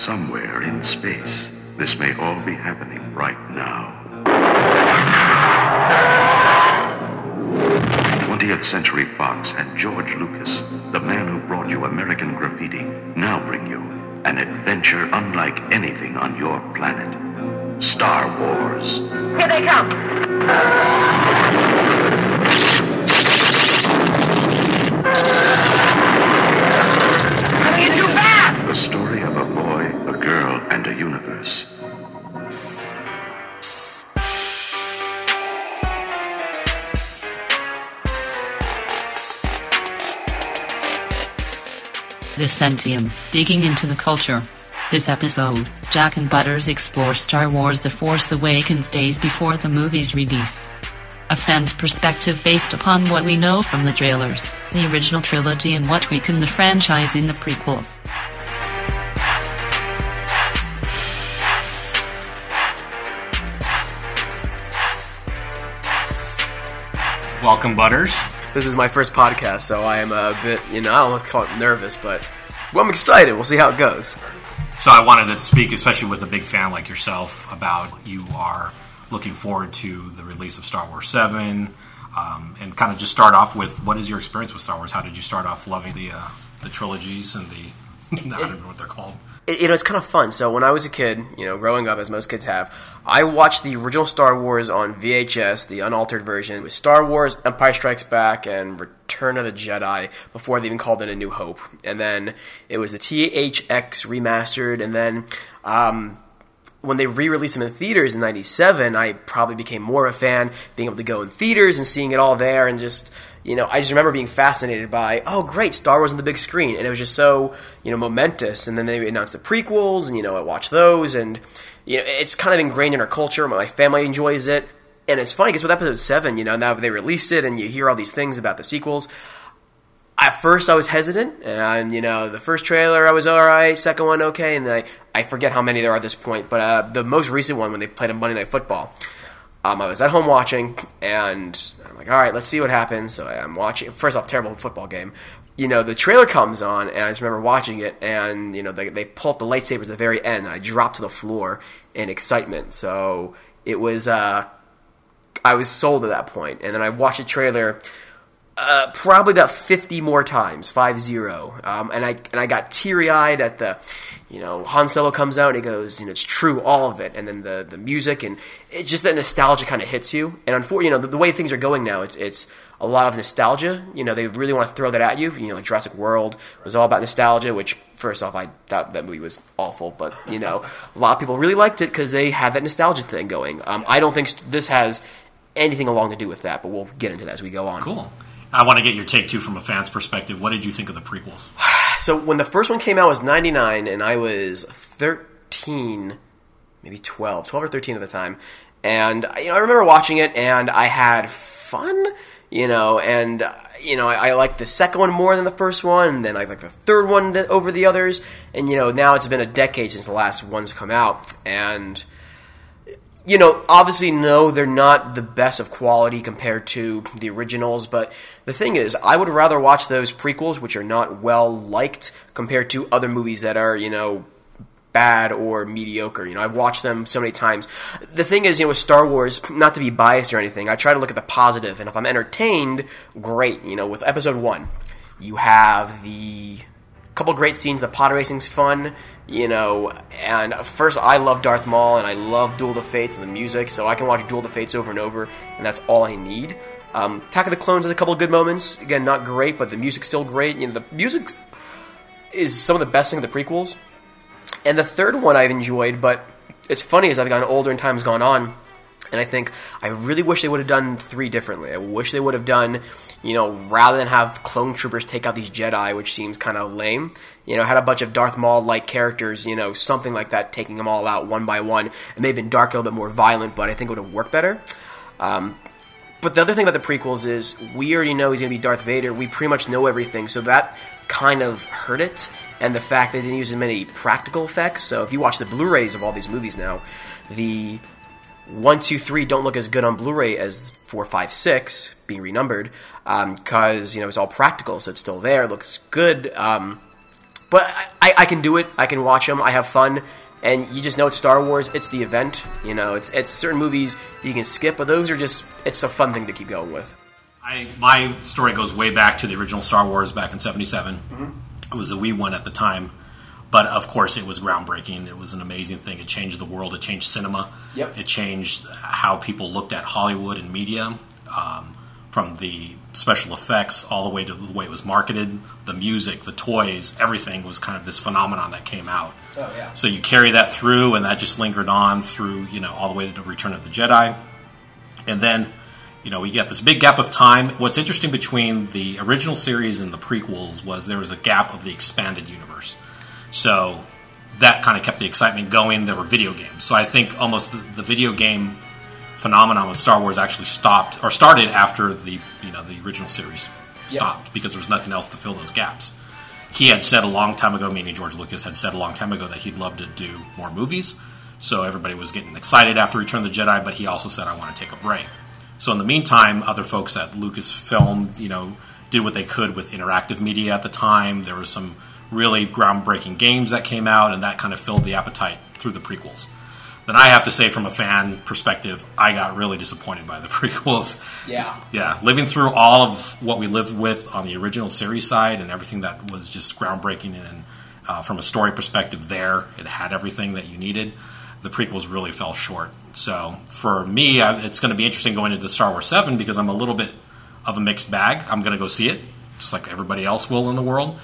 Somewhere in space, this may all be happening right now. 20th Century Fox and George Lucas, the man who brought you American Graffiti, now bring you an adventure unlike anything on your planet. Star Wars. Here they come. Coming in too fast. The story of a boy, universe. Dicentium, digging into the culture. This episode, Jack and Butters explore Star Wars The Force Awakens days before the movie's release. A fan's perspective based upon what we know from the trailers, the original trilogy and what weakened the franchise in the prequels. Welcome, Butters. This is my first podcast, so I am a bit, you know, I don't want to call it nervous, but well, I'm excited. We'll see how it goes. So I wanted to speak, especially with a big fan like yourself, about you are looking forward to the release of Star Wars Seven, um, and kind of just start off with what is your experience with Star Wars? How did you start off loving the uh, the trilogies and the I don't know what they're called. It, you know, it's kind of fun. So when I was a kid, you know, growing up as most kids have, I watched the original Star Wars on VHS, the unaltered version, with Star Wars, Empire Strikes Back, and Return of the Jedi before they even called it A New Hope. And then it was the THX remastered, and then um, when they re-released them in theaters in '97, I probably became more of a fan, being able to go in theaters and seeing it all there, and just you know, I just remember being fascinated by, oh, great, Star Wars on the big screen, and it was just so you know momentous. And then they announced the prequels, and you know, I watched those, and you know, it's kind of ingrained in our culture. My family enjoys it, and it's funny because with Episode Seven, you know, now they released it, and you hear all these things about the sequels. At first, I was hesitant, and you know, the first trailer I was all right, second one okay, and I, I forget how many there are at this point. But uh, the most recent one, when they played a Monday Night Football, um, I was at home watching, and I'm like, all right, let's see what happens. So I'm watching. First off, terrible football game. You know, the trailer comes on, and I just remember watching it, and you know, they, they pull up the lightsabers at the very end, and I dropped to the floor in excitement. So it was, uh, I was sold at that point, and then I watched the trailer. Uh, probably about 50 more times, five zero. Um, and I and I got teary eyed at the, you know, Han Solo comes out and he goes, you know, it's true, all of it, and then the the music and it's just that nostalgia kind of hits you. And unfortunately, you know, the, the way things are going now, it's, it's a lot of nostalgia. You know, they really want to throw that at you. You know, like Jurassic World was all about nostalgia. Which, first off, I thought that movie was awful, but you know, a lot of people really liked it because they had that nostalgia thing going. Um, I don't think this has anything along to do with that, but we'll get into that as we go on. Cool. I want to get your take too from a fan's perspective. What did you think of the prequels? So when the first one came out was 99 and I was 13, maybe 12, 12 or 13 at the time. And you know, I remember watching it and I had fun, you know, and you know, I, I liked the second one more than the first one, and then I like the third one over the others. And you know, now it's been a decade since the last one's come out, and you know, obviously, no, they're not the best of quality compared to the originals, but the thing is, I would rather watch those prequels, which are not well liked, compared to other movies that are, you know, bad or mediocre. You know, I've watched them so many times. The thing is, you know, with Star Wars, not to be biased or anything, I try to look at the positive, and if I'm entertained, great. You know, with episode one, you have the couple great scenes. The pod racing's fun, you know. And first, I love Darth Maul, and I love Duel of the Fates and the music, so I can watch Duel of the Fates over and over, and that's all I need. Um, Attack of the Clones has a couple good moments. Again, not great, but the music's still great. You know, the music is some of the best thing of the prequels. And the third one I've enjoyed, but it's funny as I've gotten older and time's gone on. And I think I really wish they would have done three differently. I wish they would have done, you know, rather than have clone troopers take out these Jedi, which seems kind of lame. You know, had a bunch of Darth Maul like characters, you know, something like that, taking them all out one by one. It may have been dark, a little bit more violent, but I think it would have worked better. Um, but the other thing about the prequels is we already know he's going to be Darth Vader. We pretty much know everything, so that kind of hurt it. And the fact they didn't use as many practical effects. So if you watch the Blu-rays of all these movies now, the one, two, three don't look as good on Blu-ray as four, five, six being renumbered because you know it's all practical, so it's still there, looks good. Um, but I, I can do it. I can watch them. I have fun, and you just know it's Star Wars. It's the event. You know, it's it's certain movies you can skip, but those are just it's a fun thing to keep going with. I, my story goes way back to the original Star Wars back in '77. It was a wee one at the time, but of course it was groundbreaking. It was an amazing thing. It changed the world. It changed cinema. Yep. It changed how people looked at Hollywood and media, um, from the special effects all the way to the way it was marketed, the music, the toys, everything was kind of this phenomenon that came out. Oh, yeah. So you carry that through, and that just lingered on through you know all the way to Return of the Jedi, and then you know we get this big gap of time. What's interesting between the original series and the prequels was there was a gap of the expanded universe. So that kind of kept the excitement going. There were video games, so I think almost the, the video game phenomenon with Star Wars actually stopped or started after the you know the original series stopped because there was nothing else to fill those gaps. He had said a long time ago, meaning George Lucas had said a long time ago that he'd love to do more movies. So everybody was getting excited after Return of the Jedi, but he also said, "I want to take a break." So in the meantime, other folks at Lucasfilm, you know, did what they could with interactive media at the time. There were some really groundbreaking games that came out, and that kind of filled the appetite through the prequels. Then I have to say, from a fan perspective, I got really disappointed by the prequels. Yeah. Yeah, living through all of what we lived with on the original series side and everything that was just groundbreaking and uh, from a story perspective, there it had everything that you needed. The prequels really fell short. So for me, I, it's going to be interesting going into Star Wars Seven because I'm a little bit of a mixed bag. I'm going to go see it, just like everybody else will in the world.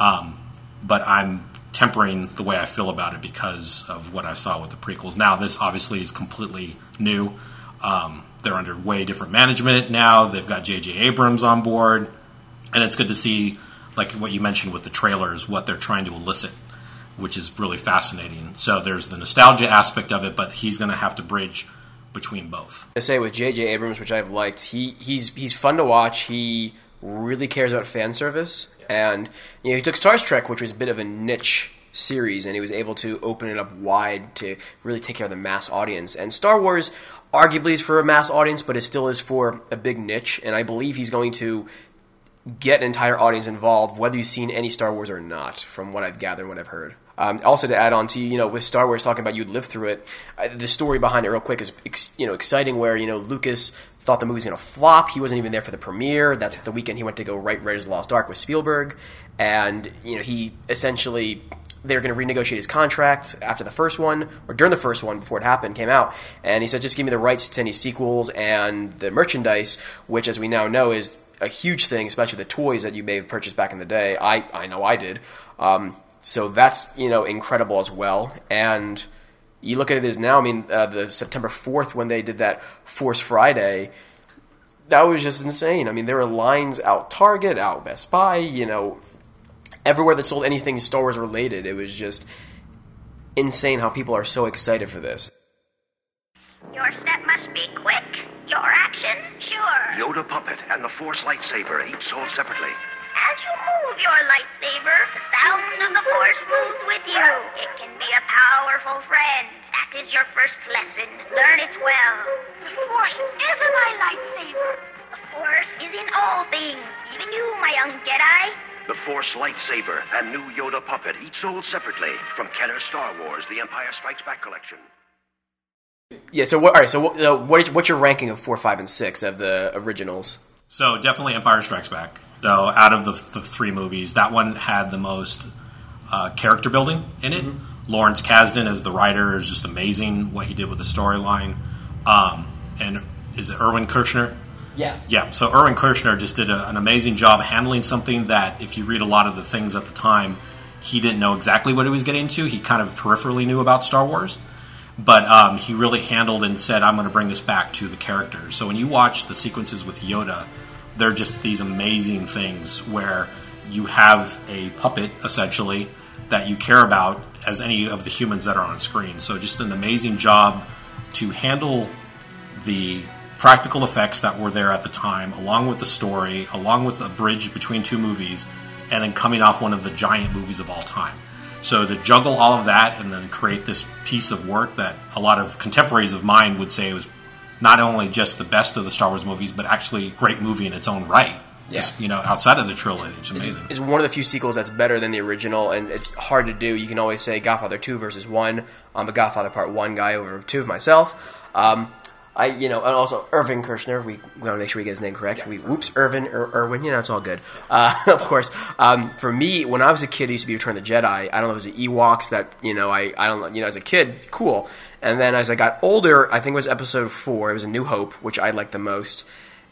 Um, but I'm tempering the way I feel about it because of what I saw with the prequels. Now, this obviously is completely new. Um, they're under way different management now. They've got J.J. Abrams on board, and it's good to see, like what you mentioned with the trailers, what they're trying to elicit, which is really fascinating. So there's the nostalgia aspect of it, but he's going to have to bridge between both. I say with J.J. Abrams, which I've liked, he he's he's fun to watch. He really cares about fan service, and you know he took Star Trek, which was a bit of a niche series, and he was able to open it up wide to really take care of the mass audience. And Star Wars, arguably, is for a mass audience, but it still is for a big niche. And I believe he's going to get an entire audience involved, whether you've seen any Star Wars or not, from what I've gathered what I've heard. Um, also, to add on to you know, with Star Wars talking about you'd live through it, the story behind it, real quick, is you know exciting. Where you know Lucas thought the movie was going to flop. He wasn't even there for the premiere. That's the weekend he went to go write Raiders of the Lost Ark with Spielberg, and you know he essentially they were going to renegotiate his contract after the first one or during the first one before it happened came out. And he said just give me the rights to any sequels and the merchandise which as we now know is a huge thing especially the toys that you may have purchased back in the day. I, I know i did. Um, so that's you know incredible as well. And you look at it as now i mean uh, the september 4th when they did that force friday that was just insane i mean there were lines out target out best buy you know everywhere that sold anything Star Wars related. It was just insane how people are so excited for this. Your step must be quick. Your action, sure. Yoda puppet and the Force lightsaber, each sold separately. As you move your lightsaber, the sound of the Force moves with you. It can be a powerful friend. That is your first lesson. Learn it well. The Force is in my lightsaber. The Force is in all things, even you, my young Jedi. The Force lightsaber and new Yoda puppet, each sold separately from Kenner Star Wars: The Empire Strikes Back collection. Yeah. So what? All right. So what, uh, what is, what's your ranking of four, five, and six of the originals? So definitely Empire Strikes Back. Though out of the, the three movies, that one had the most uh, character building in it. Lawrence Kasdan as the writer is just amazing. What he did with the storyline, um, and is it Erwin Kershner? Yeah. Yeah, so Erwin Kershner just did a, an amazing job handling something that, if you read a lot of the things at the time, he didn't know exactly what he was getting into. He kind of peripherally knew about Star Wars, but um, he really handled and said, "I'm going to bring this back to the characters." So when you watch the sequences with Yoda, they're just these amazing things where you have a puppet essentially that you care about as any of the humans that are on screen. So just an amazing job to handle the practical effects that were there at the time, along with the story, along with a bridge between two movies, and then coming off one of the giant movies of all time. So to juggle all of that and then create this piece of work that a lot of contemporaries of mine would say was not only just the best of the Star Wars movies, but actually a great movie in its own right. just you know outside of the trilogy. It's amazing. It's one of the few sequels that's better than the original, and it's hard to do. You can always say Godfather Two versus One. I'm a Godfather Part One guy over Two of myself. Um, I, you know, and also Irvin Kershner. We, we want to make sure we get his name correct. We whoops, Irvin, Ir- Irwin. You know, it's all good. Uh, of course. Um, for me, when I was a kid, it used to be Return of the Jedi. I don't know, it was the Ewoks that you know. I, I don't know. You know, as a kid, cool. And then as I got older, I think it was Episode Four. It was A New Hope, which I liked the most.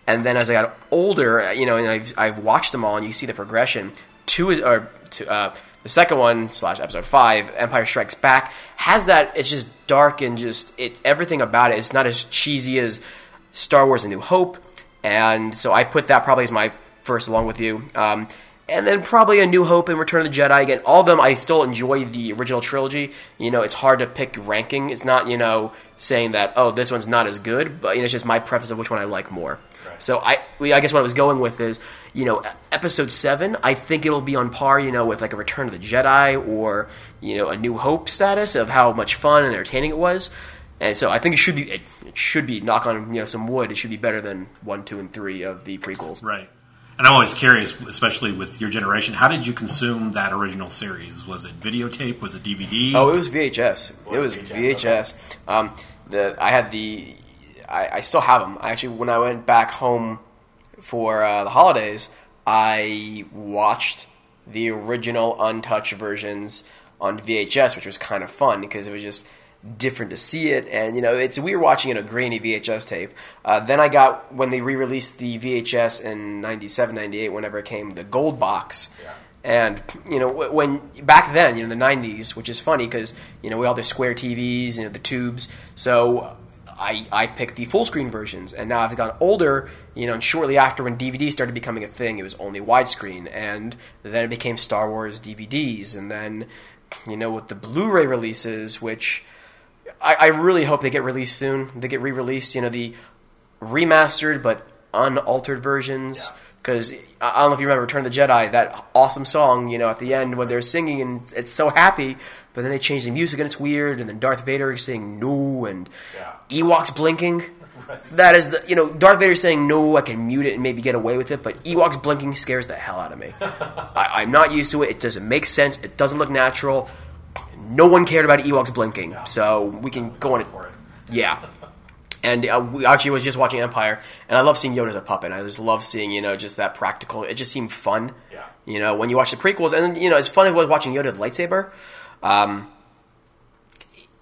And then as I got older, you know, and I've, I've watched them all, and you see the progression. Two is, or two, uh, the second one slash episode five, Empire Strikes Back, has that. It's just dark and just it. Everything about it. It's not as cheesy as Star Wars: A New Hope, and so I put that probably as my first, along with you. Um, and then probably A New Hope and Return of the Jedi. Again, all of them, I still enjoy the original trilogy. You know, it's hard to pick ranking. It's not, you know, saying that, oh, this one's not as good, but you know, it's just my preference of which one I like more. So I, we- I guess what I was going with is, you know, episode seven. I think it'll be on par, you know, with like a Return of the Jedi or you know a New Hope status of how much fun and entertaining it was. And so I think it should be, it, it should be knock on you know some wood. It should be better than one, two, and three of the prequels. Right. And I'm always curious, especially with your generation, how did you consume that original series? Was it videotape? Was it DVD? Oh, it was VHS. It was VHS. Um, the I had the I, I still have them. I actually when I went back home for uh, the holidays, I watched the original untouched versions on VHS, which was kind of fun because it was just different to see it and you know it's we were watching it a grainy VHS tape uh, then I got when they re-released the VHS in 97 98 whenever it came the gold box and you know when back then, you know the '90s, which is funny because you know we all the square TVs, you know the tubes. So I I picked the full screen versions, and now I've gotten older. You know, and shortly after when DVD started becoming a thing, it was only widescreen, and then it became Star Wars DVDs, and then you know with the Blu-ray releases, which I, I really hope they get released soon. They get re-released. You know the remastered but unaltered versions. Because I don't know if you remember Return of the Jedi, that awesome song, you know, at the end when they're singing and it's so happy, but then they change the music and it's weird, and then Darth Vader is saying no, and Ewoks blinking. That is the, you know, Darth Vader saying no, I can mute it and maybe get away with it, but Ewoks blinking scares the hell out of me. I, I'm not used to it. It doesn't make sense. It doesn't look natural. No one cared about Ewoks blinking, so we can go on it. Yeah. And uh, we actually was just watching Empire, and I love seeing Yoda as a puppet. I just love seeing you know just that practical. It just seemed fun. Yeah. You know when you watch the prequels, and you know it's fun as was watching Yoda the lightsaber. Um,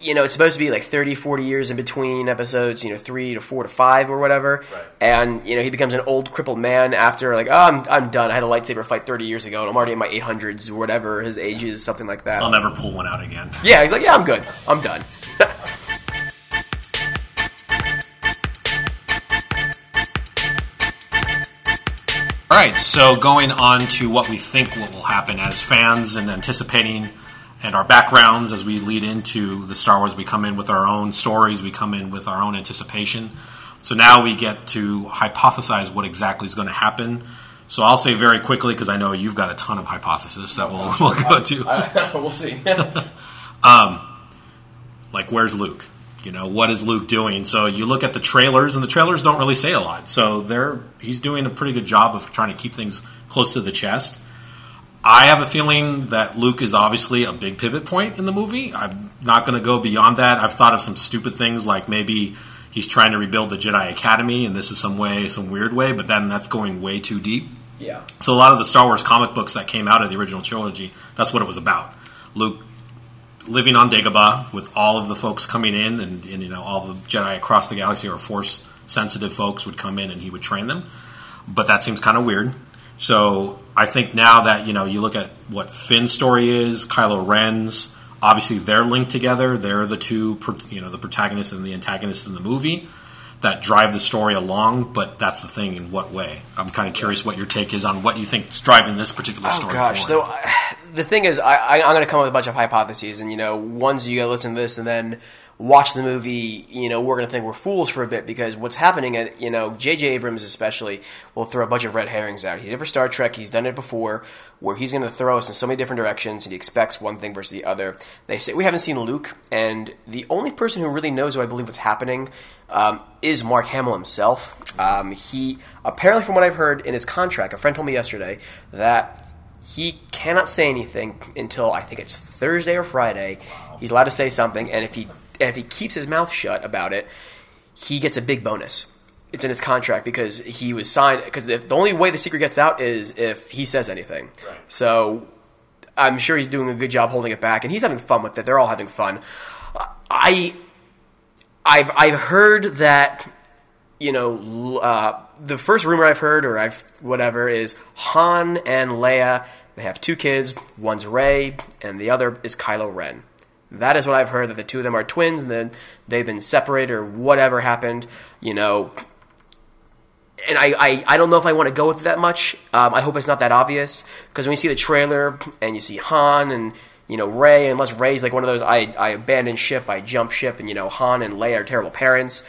you know it's supposed to be like 30, 40 years in between episodes. You know three to four to five or whatever. Right. And you know he becomes an old crippled man after like oh I'm I'm done. I had a lightsaber fight thirty years ago, and I'm already in my eight hundreds or whatever his age is, something like that. I'll never pull one out again. Yeah, he's like yeah I'm good. I'm done. right, so going on to what we think what will happen as fans and anticipating and our backgrounds as we lead into the Star Wars, we come in with our own stories, we come in with our own anticipation. So now we get to hypothesize what exactly is going to happen. So I'll say very quickly because I know you've got a ton of hypotheses that we'll, we'll go to. we'll see. Um, like where's Luke? You know, what is Luke doing? So you look at the trailers, and the trailers don't really say a lot. So they're he's doing a pretty good job of trying to keep things close to the chest. I have a feeling that Luke is obviously a big pivot point in the movie. I'm not going to go beyond that. I've thought of some stupid things like maybe he's trying to rebuild the Jedi Academy, and this is some way, some weird way, but then that's going way too deep. yeah. So a lot of the Star Wars comic books that came out of the original trilogy, that's what it was about. Luke living on Dagobah with all of the folks coming in, and, and you know all the Jedi across the galaxy or Force sensitive folks would come in and he would train them. But that seems kind of weird. So I think now that you know you look at what Finn's story is, Kylo Ren's, obviously they're linked together. They're the two, you know, the protagonist and the antagonist in the movie that drive the story along. But that's the thing. In what way? I'm kind of curious what your take is on what you think is driving this particular story. Oh story. gosh, forward. so the thing is, I, I, I'm going to come up with a bunch of hypotheses, and you know, once you listen to this, and then watch the movie. You know, we're going to think we're fools for a bit because what's happening, at you know, J.J. Abrams especially will throw a bunch of red herrings out. He did for Star Trek. He's done it before, where he's going to throw us in so many different directions, and he expects one thing versus the other. They say we haven't seen Luke, and the only person who really knows, who I believe, what's happening. Um, is Mark Hamill himself. Um, he apparently, from what I've heard in his contract, a friend told me yesterday that he cannot say anything until I think it's Thursday or Friday. He's allowed to say something, and if he and if he keeps his mouth shut about it, he gets a big bonus. It's in his contract because he was signed. Because the only way the secret gets out is if he says anything. Right. So I'm sure he's doing a good job holding it back, and he's having fun with it. They're all having fun. I I've I've heard that you know uh, the first rumor I've heard or I've whatever is Han and Leia. They have two kids. One's Rey, and the other is Kylo Ren. That is what I've heard that the two of them are twins, and then they've been separated or whatever happened. You know, and I, I, I don't know if I want to go with it that much. Um, I hope it's not that obvious because when you see the trailer and you see Han and you know Rey, unless Rey's like one of those I, I abandon ship, I jump ship, and you know Han and Leia are terrible parents.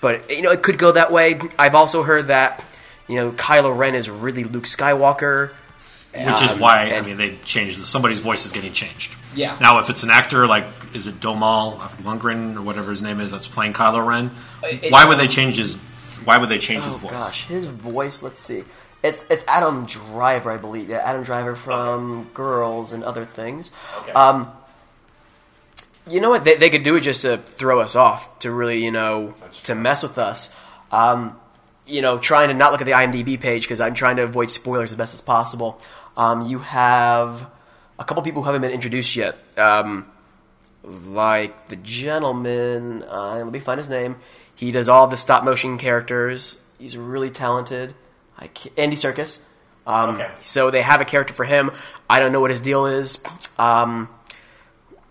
But you know it could go that way. I've also heard that you know Kylo Ren is really Luke Skywalker, Which is Um, why I mean they changed. Somebody's voice is getting changed. Yeah. Now, if it's an actor like is it Domal Lundgren or whatever his name is that's playing Kylo Ren, it- why would they change his? Why would they change his Oh voice? gosh, his voice. Let's see. It's it's Adam Driver, I believe. Yeah, Adam Driver from Girls and other things. Okay. Um, you know what? They, they could do it just to throw us off, to really, you know, to mess with us. Um, you know, trying to not look at the IMDb page because I'm trying to avoid spoilers as best as possible. Um, you have a couple people who haven't been introduced yet, um, like the gentleman. Uh, let me find his name. He does all the stop motion characters. He's really talented. I Andy Serkis. Um, Okay. So they have a character for him. I don't know what his deal is. Um,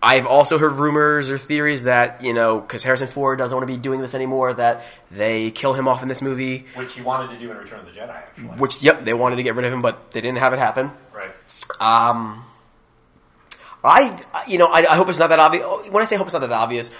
I've also heard rumors or theories that you know because Harrison Ford doesn't want to be doing this anymore, that they kill him off in this movie. Which he wanted to do in Return of the Jedi, actually. Which, yep, they wanted to get rid of him, but they didn't have it happen. Right. Um, I, you know, I, I hope it's not that obvious. When I say hope it's not that obvious,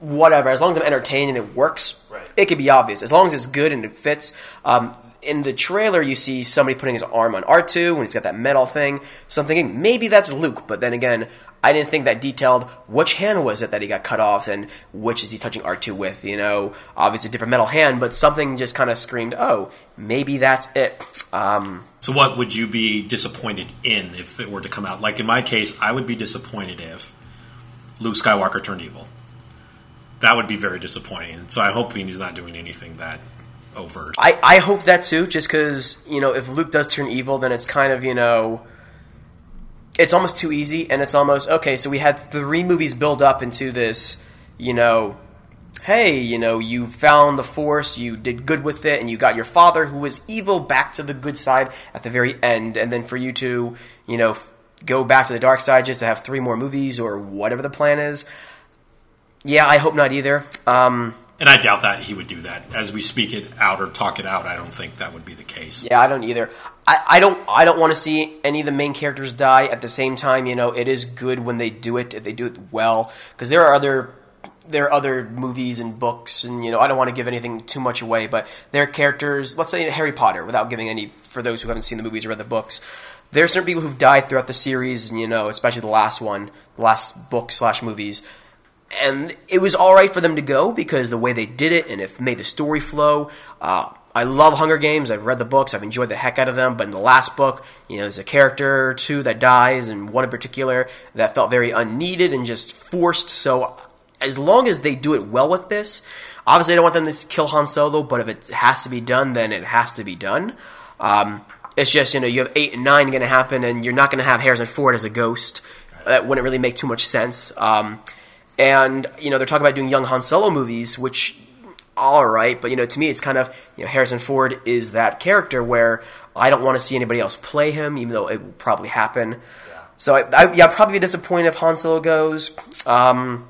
whatever. As long as I'm entertained and it works, Right. it could be obvious. As long as it's good and it fits. Um, in the trailer, you see somebody putting his arm on R2 when he's got that metal thing. So I'm thinking maybe that's Luke, but then again, I didn't think that detailed which hand was it that he got cut off and which is he touching R2 with. You know, obviously a different metal hand, but something just kind of screamed, oh, maybe that's it. Um, So, what would you be disappointed in if it were to come out? Like in my case, I would be disappointed if Luke Skywalker turned evil. That would be very disappointing. So, I'm hoping he's not doing anything that overt. I, I hope that too, just because, you know, if Luke does turn evil, then it's kind of, you know, it's almost too easy, and it's almost, okay, so we had three movies build up into this, you know, hey, you know, you found the Force, you did good with it, and you got your father, who was evil, back to the good side at the very end, and then for you to, you know, f- go back to the dark side just to have three more movies or whatever the plan is. Yeah, I hope not either. Um, And I doubt that he would do that. As we speak it out or talk it out, I don't think that would be the case. Yeah, I don't either. I, I don't I don't want to see any of the main characters die. At the same time, you know, it is good when they do it if they do it well because there are other there are other movies and books and you know I don't want to give anything too much away, but their characters. Let's say Harry Potter, without giving any for those who haven't seen the movies or read the books. There are certain people who've died throughout the series, and you know, especially the last one, the last book slash movies and it was all right for them to go because the way they did it and it made the story flow. Uh, I love Hunger Games. I've read the books. I've enjoyed the heck out of them. But in the last book, you know, there's a character or two that dies, and one in particular that felt very unneeded and just forced. So, as long as they do it well with this, obviously I don't want them to kill Han Solo. But if it has to be done, then it has to be done. Um, it's just you know you have eight and nine going to happen, and you're not going to have Harrison Ford as a ghost. That wouldn't really make too much sense. Um, and you know they're talking about doing young Han Solo movies, which all right, but you know to me it's kind of you know Harrison Ford is that character where I don't want to see anybody else play him, even though it will probably happen. So I, I, yeah, I'd probably be disappointed if Han Solo goes. Um,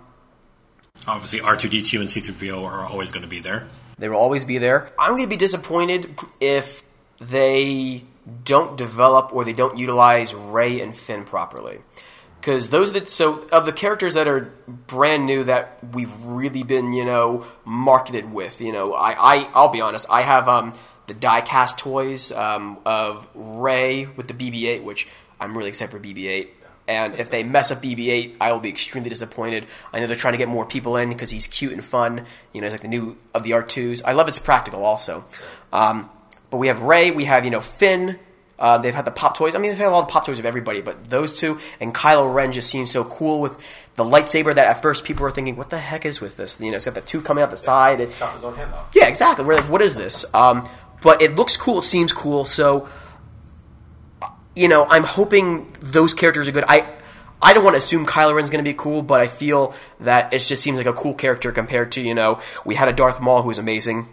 Obviously, R2D2 and C3PO are always going to be there. They will always be there. I'm going to be disappointed if they don't develop or they don't utilize Rey and Finn properly. Because those are the so of the characters that are brand new that we've really been you know marketed with. You know, I, I I'll be honest, I have um, the die-cast toys um, of Rey with the BB-8, which I'm really excited for BB-8. And if they mess up BB-8, I will be extremely disappointed. I know they're trying to get more people in because he's cute and fun. You know, he's like the new of the R2s. I love it's practical also. Um, but we have Rey, we have you know Finn. Uh, they've had the pop toys. I mean, they've had all the pop toys of everybody, but those two and Kylo Ren just seem so cool with the lightsaber that at first people were thinking, "What the heck is with this?" You know, it's got the two coming out the side. It, Chop his own hand off. yeah, exactly. We're like, what is this? Um, but it looks cool. It seems cool. So, you know, I'm hoping those characters are good. I I don't want to assume Kylo Ren's going to be cool, but I feel that it just seems like a cool character compared to you know we had a Darth Maul who was amazing,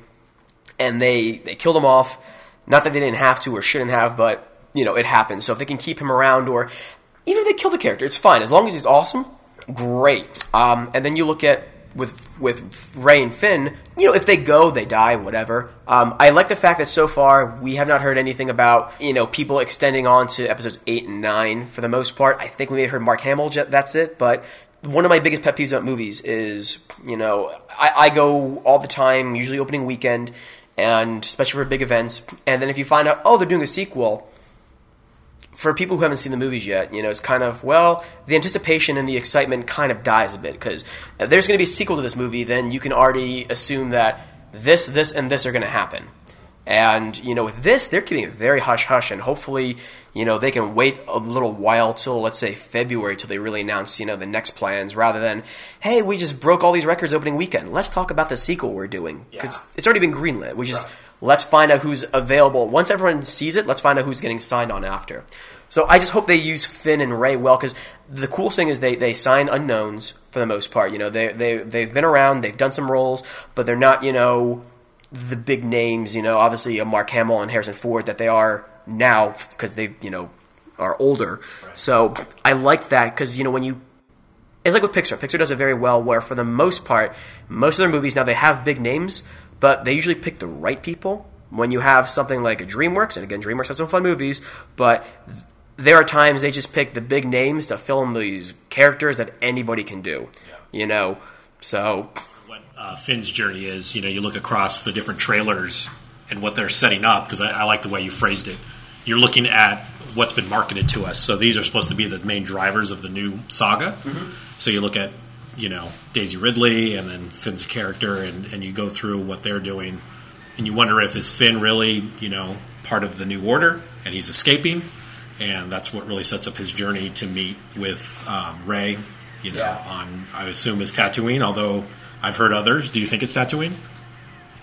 and they they killed him off. Not that they didn't have to or shouldn't have, but you know it happens. So if they can keep him around, or even if they kill the character, it's fine as long as he's awesome. Great. Um, and then you look at with with Rey and Finn, you know, if they go, they die, whatever. Um, I like the fact that so far we have not heard anything about you know people extending on to episodes eight and nine for the most part. I think we may have heard Mark Hamill. That's it, but. One of my biggest pet peeves about movies is, you know, I, I go all the time, usually opening weekend, and especially for big events. And then if you find out, oh, they're doing a sequel, for people who haven't seen the movies yet, you know, it's kind of well, the anticipation and the excitement kind of dies a bit because there's going to be a sequel to this movie, then you can already assume that this, this, and this are going to happen. And you know, with this, they're keeping it very hush hush, and hopefully, you know, they can wait a little while till let's say February till they really announce, you know, the next plans, rather than, hey, we just broke all these records opening weekend. Let's talk about the sequel we're doing because Yeah. it's already been greenlit. We just let's find out who's available. Once everyone sees it, let's find out who's getting signed on after. So I just hope they use Finn and Rey well because the cool thing is they, they sign unknowns for the most part. You know they they they've been around, they've done some roles, but they're not you know the big names. You know obviously uh, Mark Hamill and Harrison Ford that they are now because they you know are older. So I like that because you know when you it's like with Pixar. Pixar does it very well, where for the most part, most of their movies now they have big names, but they usually pick the right people. When you have something like a DreamWorks, and again, DreamWorks has some fun movies, but th- there are times they just pick the big names to fill in these characters that anybody can do. You know, so uh, Finn's journey is. You know, you look across the different trailers and what they're setting up because I, I like the way you phrased it. You're looking at what's been marketed to us. So these are supposed to be the main drivers of the new saga. So you look at you know Daisy Ridley and then Finn's character, and, and you go through what they're doing, and you wonder if is Finn really you know part of the new order, and he's escaping, and that's what really sets up his journey to meet with um, Rey. You know, Yeah. on I assume is Tatooine, although I've heard others. Do you think it's Tatooine?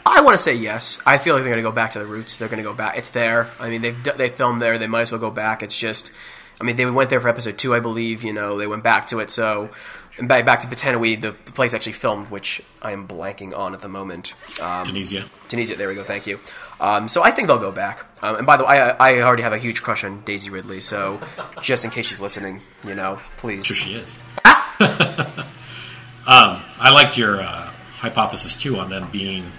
I want to say yes. I feel like they're going to go back to the roots. They're going to go back. It's there. I mean, they've they filmed there. They might as well go back. It's just, I mean, they went there for episode two, I believe. You know, they went back to it. So, and back back to Patanui, the, the place actually filmed, which I am blanking on at the moment. Um, Tunisia. Tunisia. There we go. Thank you. Um, so I think they'll go back. Um, and by the way, I, I already have a huge crush on Daisy Ridley. So just in case she's listening, you know, please. Sure, she is. um, I liked your uh, hypothesis too on them being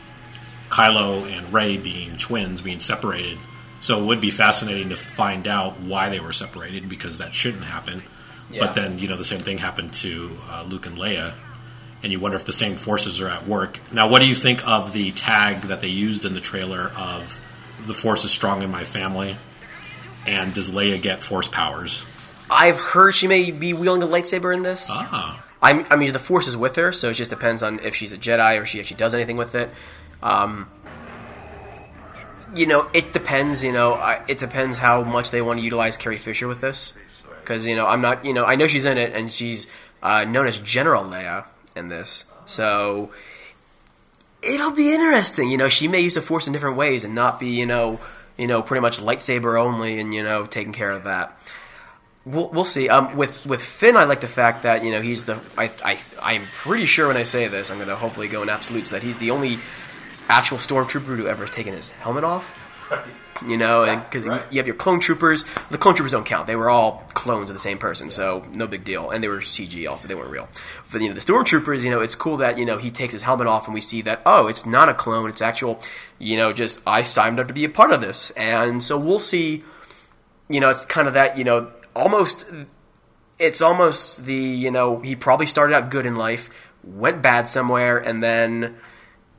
Kylo and Rey being twins, being separated. So it would be fascinating to find out why they were separated because that shouldn't happen. Yeah. But then you know the same thing happened to uh, Luke and Leia, and you wonder if the same forces are at work. Now, what do you think of the tag that they used in the trailer of "the Force is strong in my family"? And does Leia get Force powers? I've heard she may be wielding a lightsaber in this. Ah, I'm, I mean, the Force is with her, so it just depends on if she's a Jedi or she actually does anything with it. Um, you know, it depends. You know, I, it depends how much they want to utilize Carrie Fisher with this, because you know, I'm not. You know, I know she's in it, and she's uh, known as General Leia in this, so it'll be interesting. You know, she may use the Force in different ways and not be, you know, you know, pretty much lightsaber only, and you know, taking care of that. We'll, we'll see. Um, with with Finn, I like the fact that you know he's the. I I I'm pretty sure when I say this, I'm going to hopefully go in absolutes that he's the only actual stormtrooper to ever taken his helmet off. You know, because you have your clone troopers. The clone troopers don't count; they were all clones of the same person, so no big deal. And they were CG, also they weren't real. But you know, the stormtroopers, you know, it's cool that you know he takes his helmet off, and we see that oh, it's not a clone; it's actual. You know, just I signed up to be a part of this, and so we'll see you know, it's kind of that, you know, almost. It's almost the you know he probably started out good in life, went bad somewhere, and then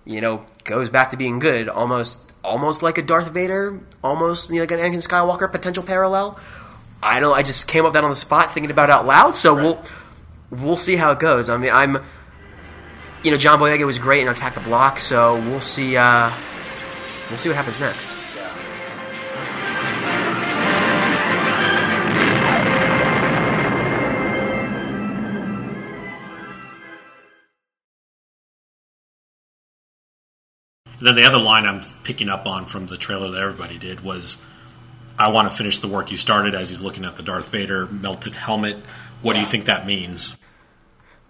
you know goes back to being good. Almost almost like a Darth Vader, almost you know, like an Anakin Skywalker potential parallel. I don't. I just came up with that on the spot, thinking about it out loud. So we'll we'll see how it goes. I mean, I'm you know John Boyega was great in Attack the Block, so we'll see. Uh, we'll see what happens next. Then the other line I'm picking up on from the trailer that everybody did was, "I want to finish the work you started." As he's looking at the Darth Vader melted helmet, what do you think that means?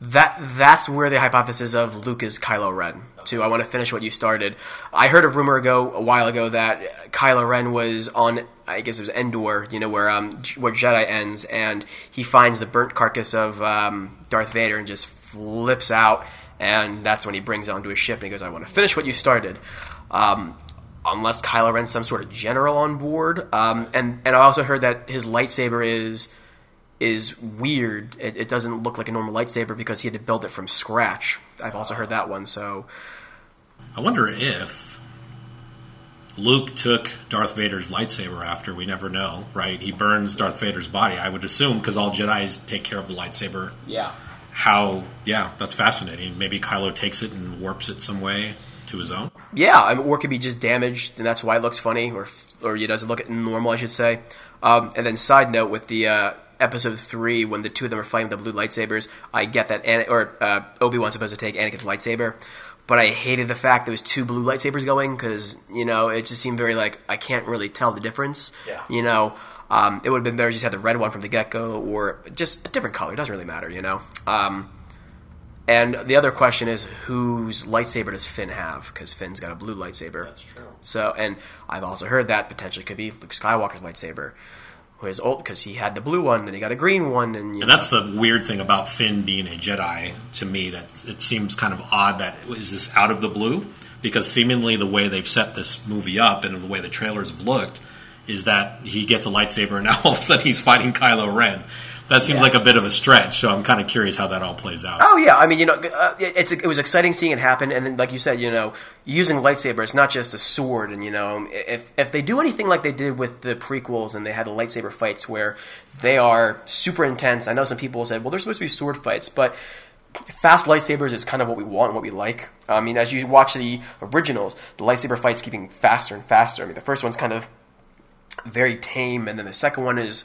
That that's where the hypothesis of Luke is Kylo Ren. Too, I want to finish what you started. I heard a rumor ago a while ago that Kylo Ren was on, I guess it was Endor, you know, where um where Jedi ends, and he finds the burnt carcass of um, Darth Vader and just flips out, and that's when he brings it onto his ship and he goes, "I want to finish what you started." Um, unless Kylo Ren's some sort of general on board, um, and and I also heard that his lightsaber is is weird. It, it doesn't look like a normal lightsaber because he had to build it from scratch. I've also heard that one. So I wonder if Luke took Darth Vader's lightsaber after. We never know, right? He burns Darth Vader's body. I would assume because all Jedi's take care of the lightsaber. yeah, How? Yeah, that's fascinating. Maybe Kylo takes it and warps it some way to his own. yeah. I mean, or it could be just damaged, and that's why it looks funny, or or it doesn't look normal, I should say. Um, and then side note with the. Uh, Episode three, when the two of them are fighting with the blue lightsabers, I get that, Ana- or uh, Obi Wan's supposed to take Anakin's lightsaber, but I hated the fact there was two blue lightsabers going because you know it just seemed very like I can't really tell the difference. Yeah. You know, um, it would have been better to just had the red one from the get go or just a different color. It doesn't really matter, you know. Um, and the other question is whose lightsaber does Finn have? Because Finn's got a blue lightsaber. That's true. So, and I've also heard that potentially could be Luke Skywalker's lightsaber, whereas old because he had the blue one, then he got a green one, and you And that's the weird thing about Finn being a Jedi to me. That it seems kind of odd that is this out of the blue because seemingly the way they've set this movie up and the way the trailers have looked is that he gets a lightsaber and now all of a sudden he's fighting Kylo Ren. That seems Yeah. like a bit of a stretch. So I'm kind of curious how that all plays out. Oh yeah, I mean, you know, uh, it's it was exciting seeing it happen, and then, like you said, you know, using lightsaber, it's not just a sword, and you know, if if they do anything like they did with the prequels, and they had the lightsaber fights where they are super intense. I know some people said, well, they're supposed to be sword fights, but fast lightsabers is kind of what we want, and what we like. I mean, as you watch the originals, the lightsaber fights keep getting faster and faster. I mean, the first one's kind of very tame, and then the second one is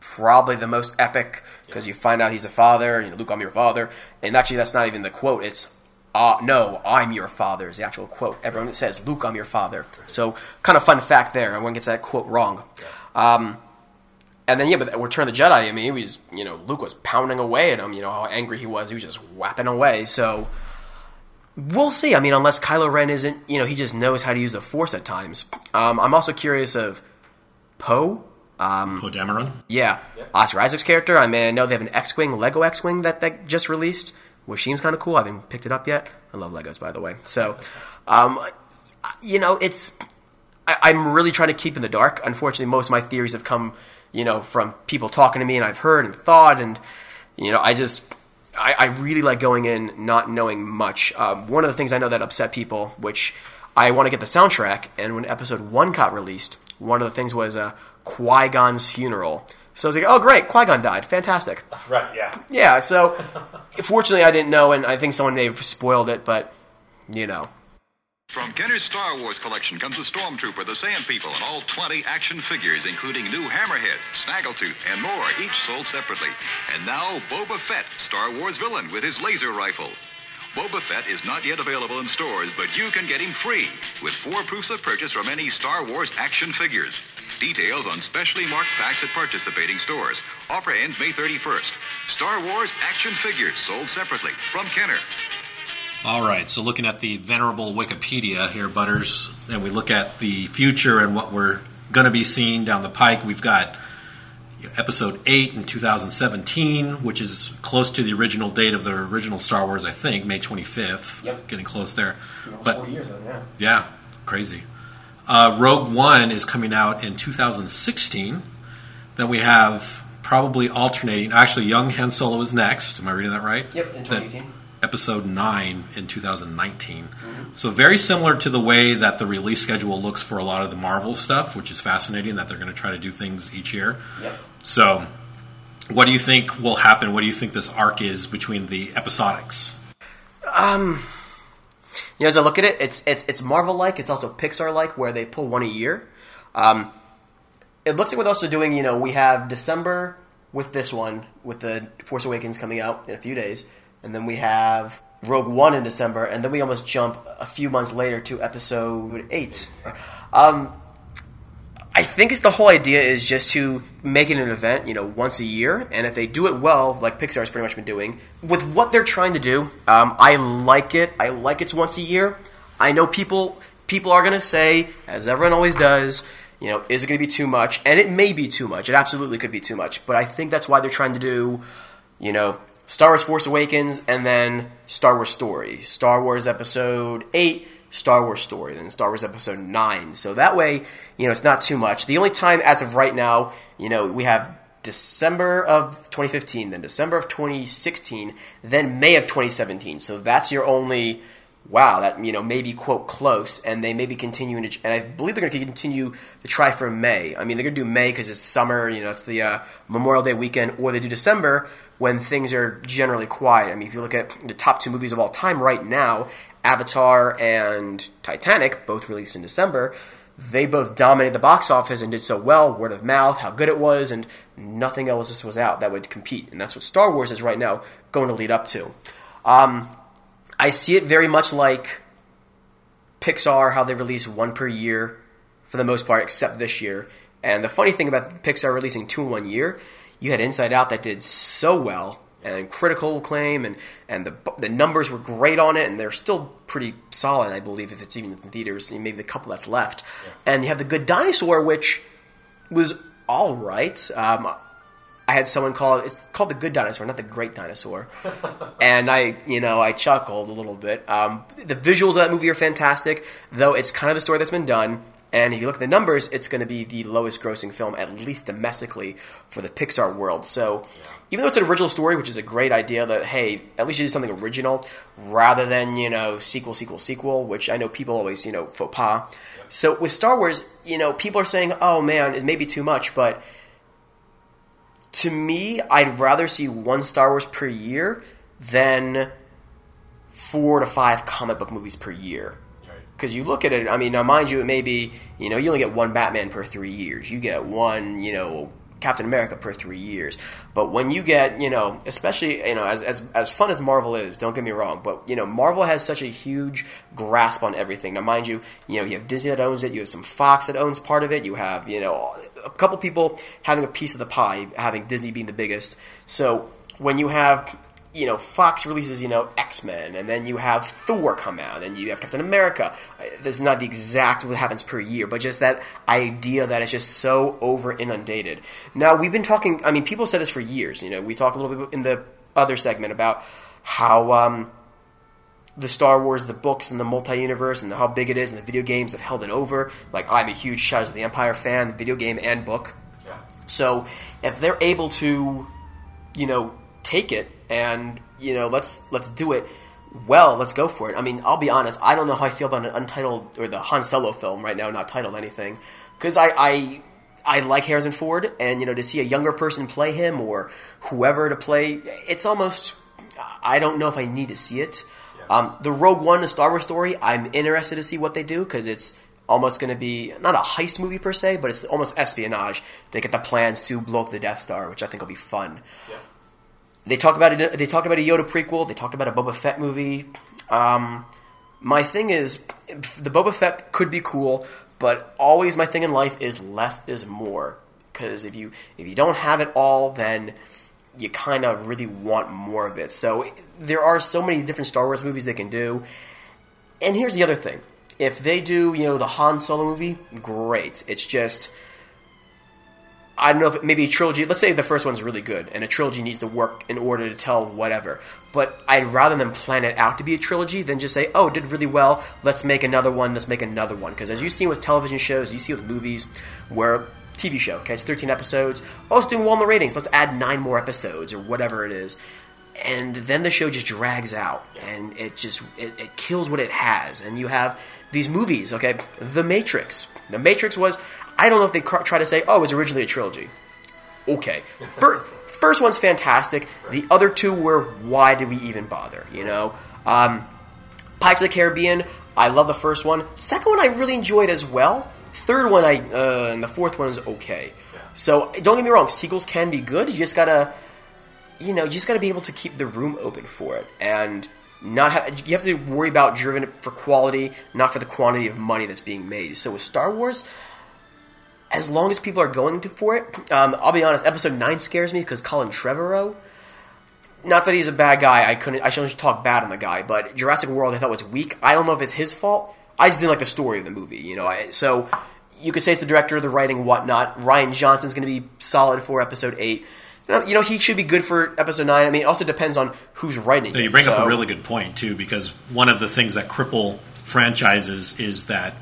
probably the most epic because you find out he's a father. You know, Luke, I'm your father, and actually, that's not even the quote. It's uh, no, I'm your father is the actual quote. Everyone says, Luke, I'm your father. So, kind of fun fact there. Everyone gets that quote wrong. Um, and then, yeah, but Return of the Jedi, I mean, he was, you know, Luke was pounding away at him. You know, how angry he was. He was just whapping away. So, we'll see. I mean, unless Kylo Ren isn't, you know, he just knows how to use the Force at times. Um, I'm also curious of Poe. Poe Dameron. Yeah, Oscar Isaac's character. I mean, I know they have an X-wing, Lego X-wing that that just released, which seems kind of cool. I haven't picked it up yet. I love Legos, by the way. So, um, you know, it's I, I'm really trying to keep in the dark. Unfortunately, most of my theories have come, you know, from people talking to me, and I've heard and thought, and you know, I just. I, I really like going in not knowing much. Um, one of the things I know that upset people, which I want to get the soundtrack, and when episode one got released, one of the things was uh, Qui Gon's funeral. So I was like, oh, great, Qui Gon died. Fantastic. Right. Yeah. Yeah, so fortunately I didn't know, and I think someone may have spoiled it, but, you know. From Kenner's Star Wars collection comes the Stormtrooper, the Sand People, and all 20 action figures, including new Hammerhead, Snaggletooth, and more, each sold separately. And now, Boba Fett, Star Wars villain, with his laser rifle. Boba Fett is not yet available in stores, but you can get him free with four proofs of purchase from any Star Wars action figures. Details on specially marked packs at participating stores. Offer ends May 31st. Star Wars action figures sold separately from Kenner. All right, so looking at the venerable Wikipedia here, Butters, and we look at the future and what we're going to be seeing down the pike, we've got episode 8 in 2017, which is close to the original date of the original Star Wars, I think, May 25th. Yep. Getting close there. But years ago, yeah. yeah, crazy. Uh, Rogue One is coming out in 2016. Then we have probably alternating. Actually, Young Han Solo is next. Am I reading that right? Yep, in Then 2018. Episode nine in 2019. So very similar to the way that the release schedule looks for a lot of the Marvel stuff, which is fascinating that they're going to try to do things each year. Yep. So, what do you think will happen? What do you think this arc is between the episodics? Um, you know, as I look at it, it's it's, it's Marvel like. It's also Pixar like, where they pull one a year. Um, it looks like we're also doing. You know, we have December with this one, with the Force Awakens coming out in a few days, and then we have Rogue One in December, and then we almost jump a few months later to Episode Eight. Um, I think it's the whole idea is just to make it an event, you know, once a year, and if they do it well, like Pixar's pretty much been doing, with what they're trying to do, um, I like it. I like it's once a year. I know people people are gonna say, as everyone always does, you know, is it gonna be too much? And it may be too much. It absolutely could be too much. But I think that's why they're trying to do, you know, Star Wars Force Awakens and then Star Wars Story, Star Wars Episode Eight. Star Wars story, then Star Wars Episode 9. So that way, you know, it's not too much. The only time, as of right now, you know, we have December of 2015, then December of 2016, then May of 2017. So that's your only, wow, that, you know, maybe, quote, close, and they may be continuing to, and I believe they're going to continue to try for May. I mean, they're going to do May because it's summer, you know, it's the uh, Memorial Day weekend, or they do December when things are generally quiet. I mean, if you look at the top two movies of all time right now, Avatar and Titanic, both released in December, they both dominated the box office and did so well, word of mouth, how good it was, and nothing else was out that would compete. And that's what Star Wars is right now going to lead up to. Um, I see it very much like Pixar, how they release one per year for the most part, except this year. And the funny thing about Pixar releasing two in one year, you had Inside Out that did so well and critical acclaim, and and the the numbers were great on it, and they're still pretty solid, I believe, if it's even in theaters. Maybe the couple that's left, and you have the Good Dinosaur, which was all right. Um, I had someone call it. It's called the Good Dinosaur, not the Great Dinosaur. and I, you know, I chuckled a little bit. Um, the visuals of that movie are fantastic, though it's kind of a story that's been done. And if you look at the numbers, it's going to be the lowest grossing film, at least domestically, for the Pixar world. So, even though it's an original story, which is a great idea, that hey, at least you did something original rather than you know sequel, sequel, sequel, which I know people always you know faux pas. So with Star Wars, you know, people are saying, "Oh man, it may be too much," but to me, I'd rather see one Star Wars per year than four to five comic book movies per year. Because you look at it, I mean, now mind you, it may be, you know, you only get one Batman per three years. You get one, you know, Captain America per three years. But when you get, you know, especially, you know, as, as, as fun as Marvel is, don't get me wrong, but, you know, Marvel has such a huge grasp on everything. Now, mind you, you know, you have Disney that owns it, you have some Fox that owns part of it, you have, you know, a couple people having a piece of the pie, having Disney being the biggest. So when you have you know, Fox releases, you know, X Men, and then you have Thor come out, and you have Captain America. That's not the exact what happens per year, but just that idea that it's just so over inundated. Now, we've been talking, I mean, people said this for years. You know, we talked a little bit in the other segment about how um, the Star Wars, the books, and the multi universe, and how big it is, and the video games have held it over. Like, I'm a huge Shadows of the Empire fan, video game and book. Yeah. So, if they're able to, you know, take it and you know let's let's do it well. Let's go for it. I mean i'll be honest. I don't know how i feel about an untitled or the han solo film right now not titled anything because I, I i like harrison ford and you know to see a younger person play him or whoever to play it's almost i don't know if i need to see it. Um, the rogue one the star wars story i'm interested to see what they do because it's almost going to be not a heist movie per se but it's almost espionage. They get the plans to blow up the death star which i think will be fun they talk about it. They talked about a Yoda prequel. They talked about a Boba Fett movie. Um, my thing is, the Boba Fett could be cool, but always my thing in life is less is more. Because if you if you don't have it all, then you kind of really want more of it. So there are so many different Star Wars movies they can do. And here's the other thing: if they do, you know, the Han Solo movie, great. It's just I don't know if maybe a trilogy. Let's say the first one's really good, and a trilogy needs to work in order to tell whatever. But I'd rather them plan it out to be a trilogy than just say, "Oh, it did really well. Let's make another one. Let's make another one." Because as you've seen with television shows, you see with movies, where TV show. Okay, it's 13 episodes. Oh, it's doing well in the ratings. Let's add nine more episodes or whatever it is. And then the show just drags out, and it just it, it kills what it has. And you have these movies. Okay, The Matrix. The Matrix was I don't know if they cr- try to say oh it was originally a trilogy. Okay, Fir- first one's fantastic. The other two were why did we even bother? You know. Um, Pirates of the Caribbean, I love the first one. Second one, I really enjoyed as well. Third one, I uh, and the fourth one is okay. So don't get me wrong, sequels can be good. You just gotta, you know, you just gotta be able to keep the room open for it, and not have you have to worry about driven for quality, not for the quantity of money that's being made. So with Star Wars, as long as people are going to for it, um, I'll be honest. Episode nine scares me because Colin Trevorrow not that he's a bad guy. I couldn't. I shouldn't talk bad on the guy. But Jurassic World, I thought was weak. I don't know if it's his fault. I just didn't like the story of the movie. You know, I, so you could say it's the director, the writing, whatnot. Rian Johnson's going to be solid for episode eight. You know, he should be good for episode nine. I mean, it also depends on who's writing. You it, bring so. up a really good point too, because one of the things that cripple franchises is that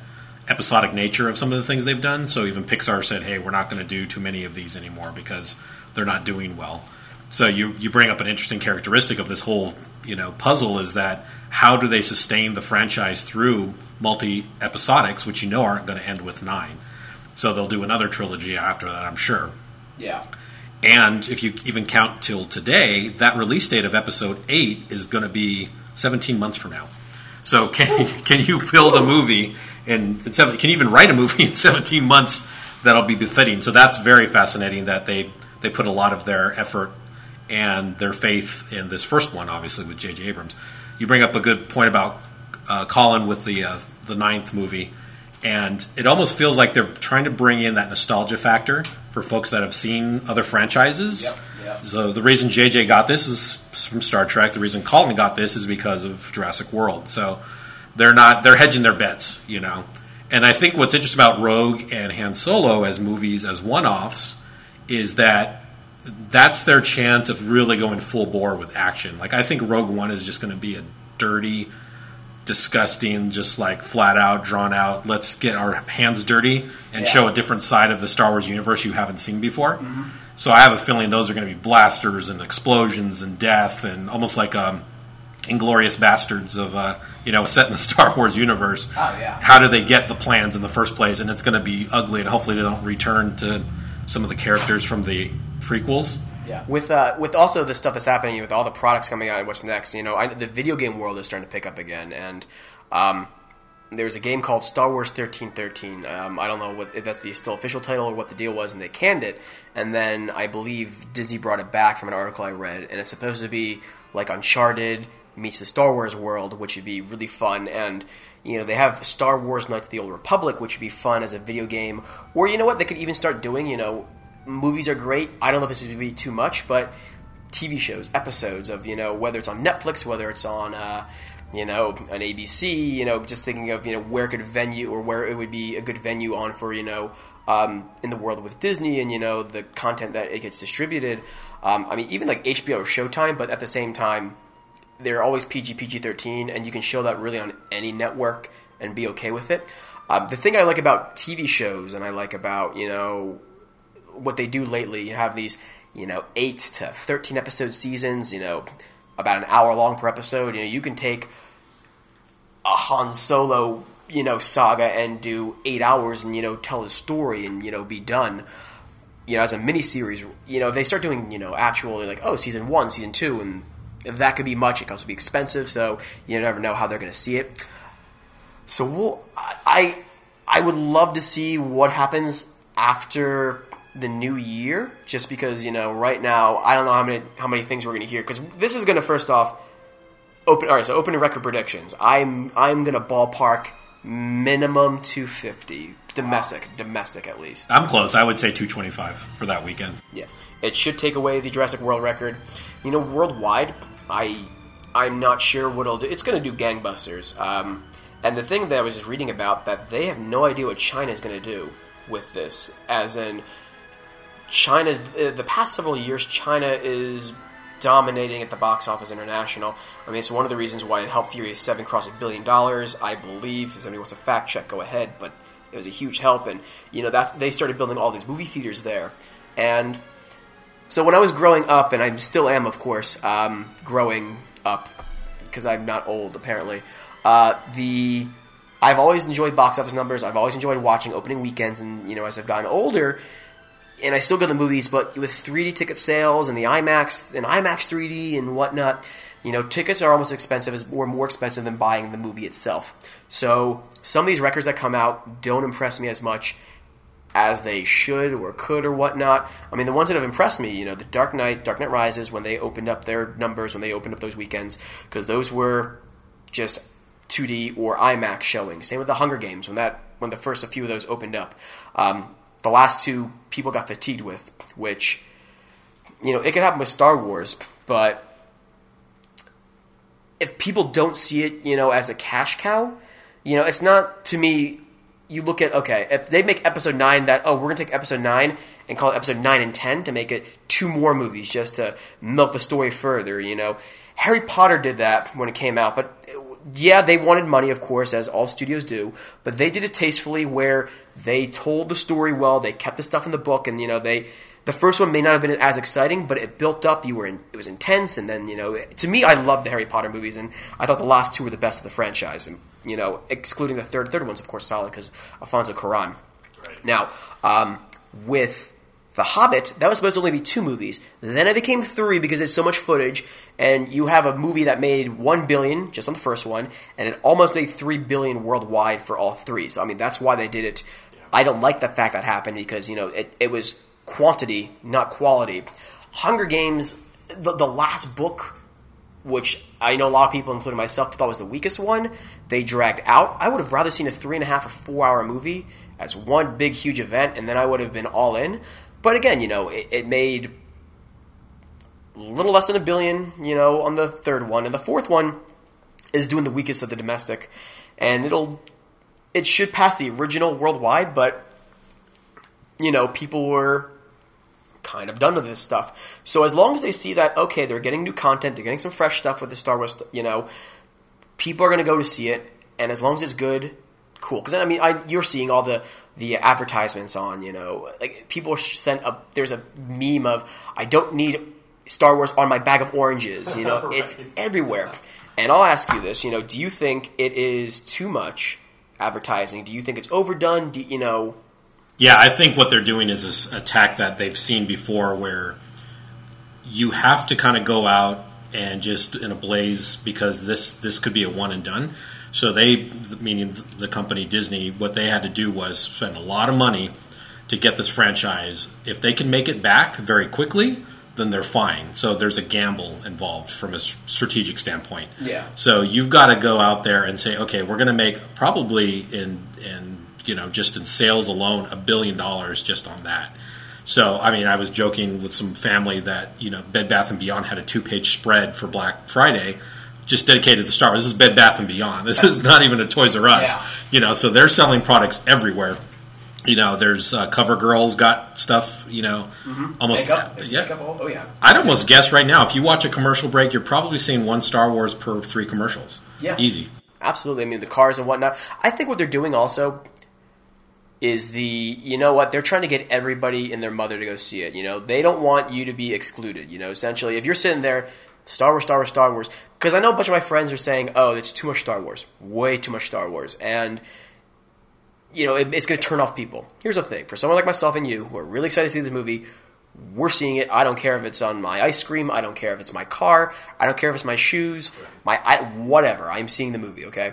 episodic nature of some of the things they've done. So even Pixar said, "Hey, we're not going to do too many of these anymore because they're not doing well." So you you bring up an interesting characteristic of this whole you know puzzle is that how do they sustain the franchise through multi episodics, which you know aren't going to end with nine. So they'll do another trilogy after that, I'm sure. Yeah. And if you even count till today, that release date of episode eight is going to be 17 months from now. So can can you build a movie seven, can you even write a movie in 17 months that'll be befitting? So that's very fascinating that they they put a lot of their effort and their faith in this first one, obviously with J.J. Abrams. You bring up a good point about uh, Colin with the uh, the ninth movie, and it almost feels like they're trying to bring in that nostalgia factor for folks that have seen other franchises. Yep, yep. So the reason JJ got this is from Star Trek. The reason Colin got this is because of Jurassic World. So they're not they're hedging their bets, you know. And I think what's interesting about Rogue and Han Solo as movies as one-offs is that that's their chance of really going full bore with action. Like I think Rogue One is just going to be a dirty, disgusting, just like flat out drawn out. Let's get our hands dirty and Yeah. show a different side of the Star Wars universe you haven't seen before. So I have a feeling those are going to be blasters and explosions and death and almost like um, Inglourious Basterds of uh, you know set in the Star Wars universe. Oh, yeah. How do they get the plans in the first place? And it's going to be ugly, and hopefully they don't return to some of the characters from the prequels. Yeah. With uh, with also the stuff that's happening with all the products coming out what's next, you know, I, the video game world is starting to pick up again, and um, there's a game called Star Wars thirteen thirteen. Um, I don't know what if that's the still official title or what the deal was, and they canned it, and then I believe Disney brought it back from an article I read, and it's supposed to be like Uncharted meets the Star Wars world, which would be really fun, and you know they have Star Wars Knights of the Old Republic, which would be fun as a video game, or you know what they could even start doing, you know movies are great. I don't know if this would be too much, but TV shows, episodes of you know whether it's on Netflix, whether it's on uh, you know an ABC, you know just thinking of you know where could venue or where it would be a good venue on for you know um, in the world with Disney and you know the content that it gets distributed. Um, I mean even like HBO or Showtime, but at the same time they're always PG PG thirteen, and you can show that really on any network and be okay with it. Um, the thing I like about TV shows and I like about you know what they do lately. You have these, you know, eight to thirteen episode seasons. You know, about an hour long per episode. You know, you can take a Han Solo, you know, saga and do eight hours and you know tell a story and you know be done. You know, as a mini series. You know, if they start doing you know actually like oh season one, season two, and that could be much, it could also be expensive. So you never know how they're going to see it. So we'll, I I would love to see what happens after the new year, just because you know right now I don't know how many how many things we're going to hear because this is going to first off open. All right, so opening record predictions. I'm I'm going to ballpark minimum 250 domestic, domestic at least. I'm close. I would say 225 for that weekend. Yeah, it should take away the Jurassic World record. You know, worldwide, I I'm not sure what it'll do. It's going to do gangbusters. Um, and the thing that I was just reading about that they have no idea what China is going to do with this, as in China. uh, The past several years, China is dominating at the box office international. I mean, it's one of the reasons why it helped Furious Seven cross a billion dollars. I believe. If somebody wants to fact check, go ahead. But it was a huge help, and you know that they started building all these movie theaters there, and so when I was growing up, and I still am, of course, um, growing up because I'm not old apparently. Uh, the I've always enjoyed box office numbers. I've always enjoyed watching opening weekends, and you know as I've gotten older, and I still go to the movies, but with 3D ticket sales and the IMAX and IMAX 3D and whatnot, you know, tickets are almost expensive or more expensive than buying the movie itself. So some of these records that come out don't impress me as much as they should or could or whatnot. I mean, the ones that have impressed me, you know, the Dark Knight, Dark Knight Rises, when they opened up their numbers, when they opened up those weekends, because those were just 2D or IMAX showing. Same with the Hunger Games when that when the first a few of those opened up. Um, the last two people got fatigued with, which you know it could happen with Star Wars, but if people don't see it, you know, as a cash cow, you know, it's not to me. You look at okay, if they make episode nine that oh we're gonna take episode nine and call it episode nine and ten to make it two more movies just to milk the story further, you know. Harry Potter did that when it came out, but yeah, they wanted money, of course, as all studios do, but they did it tastefully where they told the story well, they kept the stuff in the book, and you know they. The first one may not have been as exciting, but it built up. You were in, it was intense, and then you know, to me, I loved the Harry Potter movies, and I thought the last two were the best of the franchise. And you know, excluding the third, third one's of course solid because Alfonso Cuarón. Now, um, with the Hobbit, that was supposed to only be two movies. Then it became three because there's so much footage, and you have a movie that made one billion just on the first one, and it almost made three billion worldwide for all three. So I mean, that's why they did it. I don't like the fact that happened because you know it, it was quantity, not quality. Hunger Games, the, the last book, which I know a lot of people, including myself, thought was the weakest one, they dragged out. I would have rather seen a three and a half or four hour movie as one big huge event, and then I would have been all in. But again, you know, it, it made a little less than a billion, you know, on the third one, and the fourth one is doing the weakest of the domestic, and it'll it should pass the original worldwide, but you know, people were kind of done with this stuff. So as long as they see that okay, they're getting new content, they're getting some fresh stuff with the Star Wars, you know, people are going to go to see it, and as long as it's good, cool. Because I mean, I, you're seeing all the the advertisements on, you know, like people sent up. There's a meme of I don't need Star Wars on my bag of oranges. You know, Right. it's everywhere. And I'll ask you this: you know, do you think it is too much advertising? Do you think it's overdone? Do you know? Yeah, I think what they're doing is this attack that they've seen before, where you have to kind of go out and just in a blaze because this this could be a one and done. So they, meaning the company Disney, what they had to do was spend a lot of money to get this franchise. If they can make it back very quickly, then they're fine. So there's a gamble involved from a strategic standpoint. Yeah. So you've got to go out there and say, okay, we're going to make probably in in you know just in sales alone a billion dollars just on that. So I mean, I was joking with some family that you know Bed Bath and Beyond had a two page spread for Black Friday. Just dedicated to Star Wars. This is Bed Bath and Beyond. This is not even a Toys R Us. Yeah. You know, so they're selling products everywhere. You know, there's uh, CoverGirl's got stuff. You know, almost Makeup? yeah. Makeup, oh yeah. I'd almost guess right now, if you watch a commercial break, you're probably seeing one Star Wars per three commercials. Yeah. Easy. Absolutely. I mean, the cars and whatnot. I think what they're doing also is the you know what they're trying to get everybody and their mother to go see it. You know, they don't want you to be excluded. You know, essentially, if you're sitting there, Star Wars, Star Wars, Star Wars, because I know a bunch of my friends are saying, "Oh, it's too much Star Wars, way too much Star Wars," and you know, it, it's going to turn off people. Here's the thing: for someone like myself and you, who are really excited to see this movie, we're seeing it. I don't care if it's on my ice cream. I don't care if it's my car. I don't care if it's my shoes. My I, whatever. I'm seeing the movie. Okay.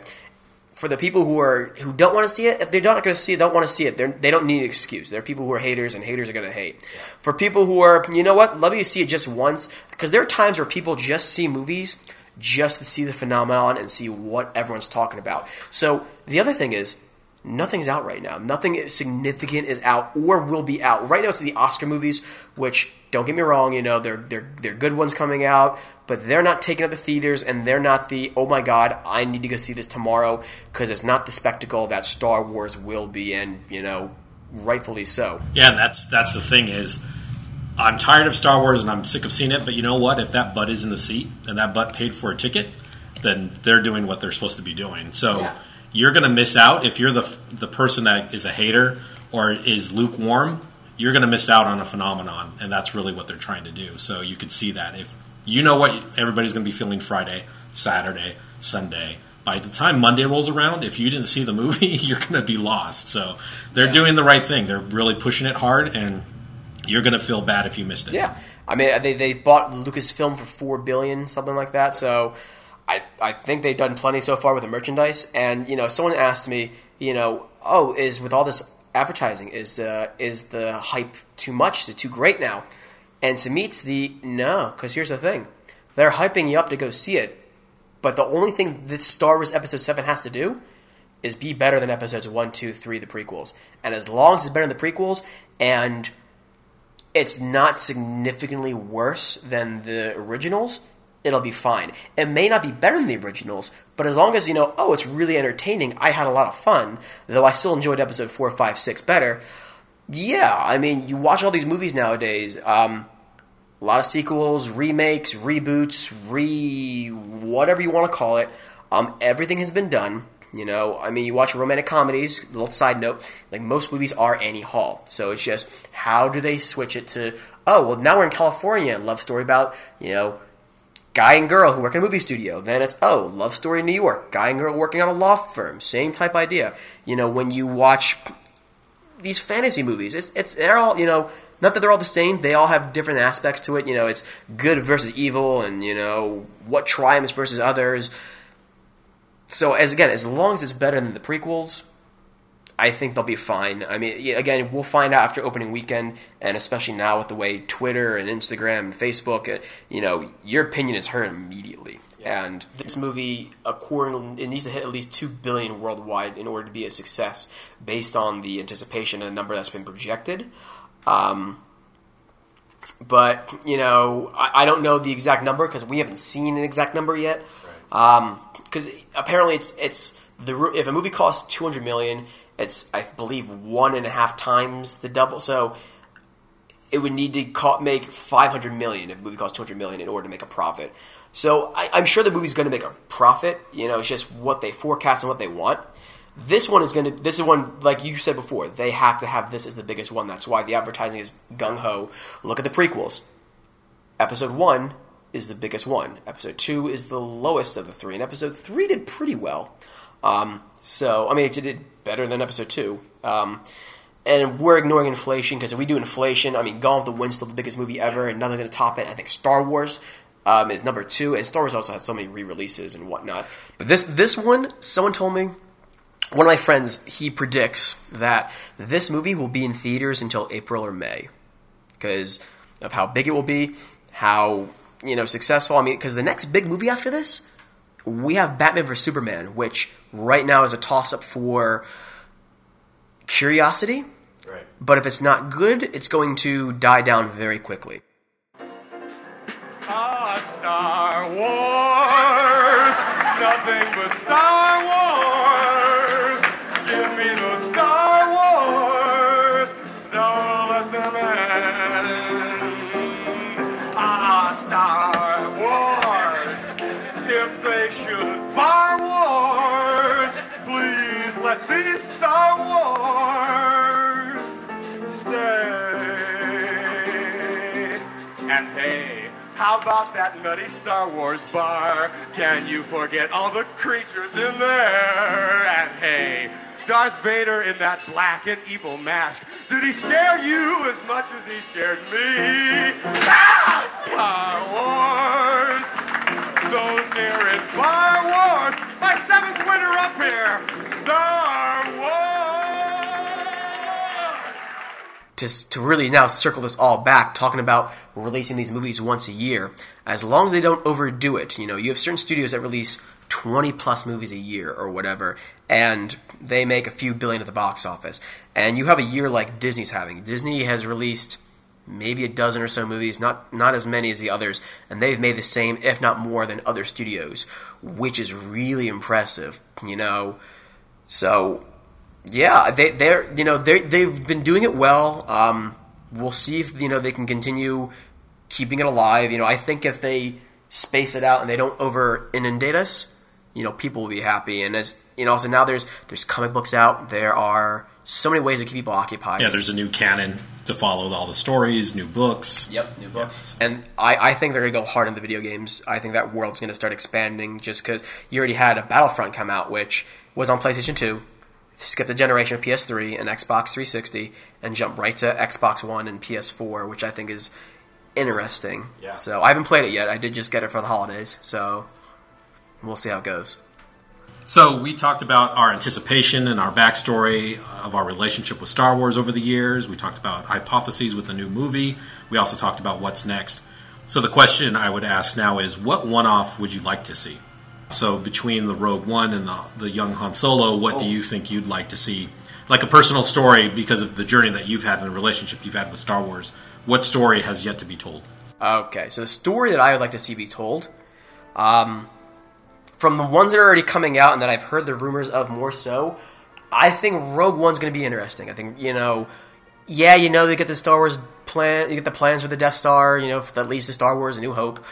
For the people who are who don't want to see it, if they're not going to see it, don't want to see it. They're, they don't need an excuse. There are people who are haters, and haters are going to hate. For people who are, you know what, love you see it just once, because there are times where people just see movies just to see the phenomenon and see what everyone's talking about. So the other thing is, nothing's out right now. Nothing significant is out or will be out. Right now it's the Oscar movies, which don't get me wrong, you know, they're they're they're good ones coming out, but they're not taking at the theaters and they're not the oh my god, I need to go see this tomorrow because it's not the spectacle that Star Wars will be and, you know, rightfully so. Yeah, and that's that's the thing is, I'm tired of Star Wars and I'm sick of seeing it. But you know what? If that butt is in the seat and that butt paid for a ticket, then they're doing what they're supposed to be doing. So Yeah. You're going to miss out if you're the the person that is a hater or is lukewarm. You're going to miss out on a phenomenon, and that's really what they're trying to do. So you could see that if you know what everybody's going to be feeling Friday, Saturday, Sunday. By the time Monday rolls around, if you didn't see the movie, you're going to be lost. So they're doing the right thing. They're really pushing it hard, and you're going to feel bad if you missed it. Yeah, I mean they they bought Lucasfilm for four billion, something like that. So I I think they've done plenty so far with the merchandise. And you know, someone asked me, you know, oh, is with all this advertising, is uh, is the hype too much? Is it too great now? And to me, it's the no, because here's the thing: they're hyping you up to go see it, but the only thing that Star Wars Episode Seven has to do is be better than Episodes One, Two, Three, the prequels. And as long as it's better than the prequels, and it's not significantly worse than the originals, it'll be fine. It may not be better than the originals, but as long as you know, oh, it's really entertaining, I had a lot of fun, though I still enjoyed episode 4, 5, 6 better. Yeah, I mean, you watch all these movies nowadays, um, a lot of sequels, remakes, reboots, re whatever you want to call it. Um, everything has been done. You know, I mean, you watch romantic comedies. Little side note, like most movies are Annie Hall, so it's just how do they switch it to? Oh, well, now we're in California. Love story about you know guy and girl who work in a movie studio. Then it's oh, love story in New York, guy and girl working on a law firm. Same type idea. You know, when you watch these fantasy movies, it's it's they're all you know. Not that they're all the same. They all have different aspects to it. You know, it's good versus evil, and you know what triumphs versus others. So as again, as long as it's better than the prequels, I think they'll be fine. I mean, again, we'll find out after opening weekend, and especially now with the way Twitter and Instagram and Facebook, uh, you know, your opinion is heard immediately. And this movie, according, it needs to hit at least two billion worldwide in order to be a success, based on the anticipation and the number that's been projected. Um, but you know, I, I don't know the exact number because we haven't seen an exact number yet. Because apparently, it's it's the if a movie costs two hundred million, it's I believe one and a half times the double. So it would need to co- make 500 million if a movie costs 200 million in order to make a profit. So I, I'm sure the movie's going to make a profit. You know, it's just what they forecast and what they want. This one is going to. This is one like you said before. They have to have this as the biggest one. That's why the advertising is gung ho. Look at the prequels. Episode one is the biggest one. Episode two is the lowest of the three, and episode three did pretty well. Um, so I mean, it did better than episode two. Um, and we're ignoring inflation because if we do inflation, I mean, Gone with the Wind's still the biggest movie ever, and nothing going to top it. I think Star Wars um, is number two, and Star Wars also had so many re-releases and whatnot. But this this one, someone told me, one of my friends, he predicts that this movie will be in theaters until April or May because of how big it will be, how you know successful. I mean, because the next big movie after this, we have Batman vs Superman, which right now is a toss-up for curiosity. Right. But if it's not good, it's going to die down very quickly. Ah, Star Wars, nothing but Star Wars. About that nutty Star Wars bar? Can you forget all the creatures in there? And hey, Darth Vader in that black and evil mask. Did he scare you as much as he scared me? Ah! Star Wars! Those near in Star Wars! My seventh winner up here! Star Wars! To, to really now circle this all back, talking about releasing these movies once a year, as long as they don't overdo it. You know, you have certain studios that release 20 plus movies a year or whatever, and they make a few billion at the box office. And you have a year like Disney's having. Disney has released maybe a dozen or so movies, not not as many as the others, and they've made the same, if not more, than other studios, which is really impressive. You know, so yeah, they they're you know they they've been doing it well. Um, we'll see if you know they can continue keeping it alive. You know, I think if they space it out and they don't over inundate us, you know people will be happy. And as you know, also now there's there's comic books out. There are so many ways to keep people occupied. Yeah, there's a new canon to follow all the stories, new books. Yep, new books. And I, I think they're going to go hard in the video games. I think that world's going to start expanding just because you already had a Battlefront come out, which was on PlayStation 2, skipped a generation of PS3 and Xbox 360, and jumped right to Xbox One and PS4, which I think is interesting. Yeah. So I haven't played it yet. I did just get it for the holidays, so we'll see how it goes. So we talked about our anticipation and our backstory of our relationship with Star Wars over the years. We talked about hypotheses with the new movie. We also talked about what's next. So the question I would ask now is, what one-off would you like to see? So between the Rogue One and the, the young Han Solo, what do you think you'd like to see? Like a personal story because of the journey that you've had and the relationship you've had with Star Wars. What story has yet to be told? Okay, so the story that I would like to see be told, um, from the ones that are already coming out and that I've heard the rumors of more so, I think Rogue One's going to be interesting. I think you know, yeah, you know, they get the Star Wars plan, you get the plans for the Death Star, you know, that leads to Star Wars: A New Hope.